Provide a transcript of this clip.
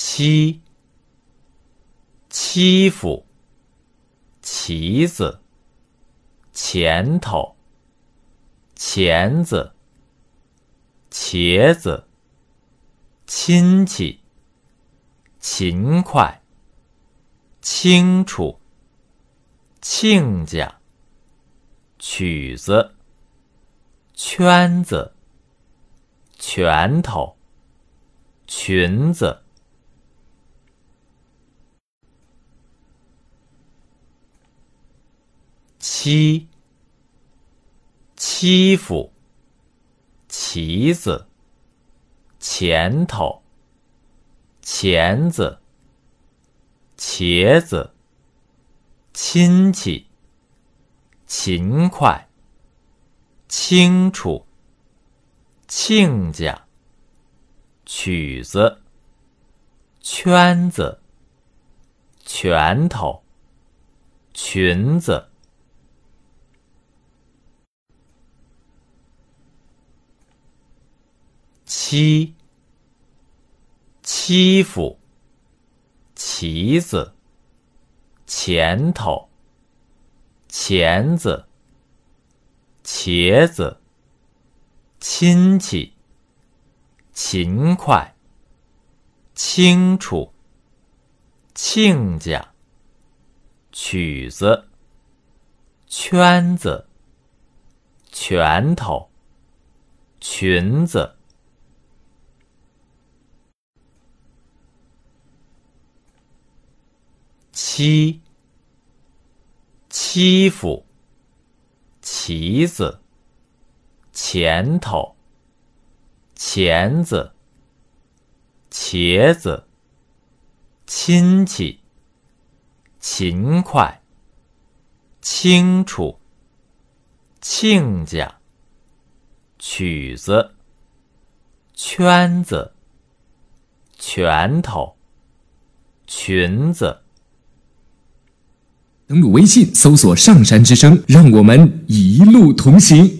欺，欺负，旗子，前头，钳子，茄子，亲戚，勤快，清楚，亲家，曲子，圈子，拳头，裙子。欺，欺负，旗子，前头，钳子，茄子，亲戚，勤快，清楚，亲家，曲子，圈子，拳头，裙子。欺，欺负，旗子，前头，钳子，茄子，亲戚，勤快，清楚，亲家，曲子，圈子，拳头，裙子。欺，欺负，旗子，前头，钳子，茄子，亲戚，勤快，清楚，亲家，曲子，圈子，拳头，裙子。登录微信，搜索“上山之声”，让我们一路同行。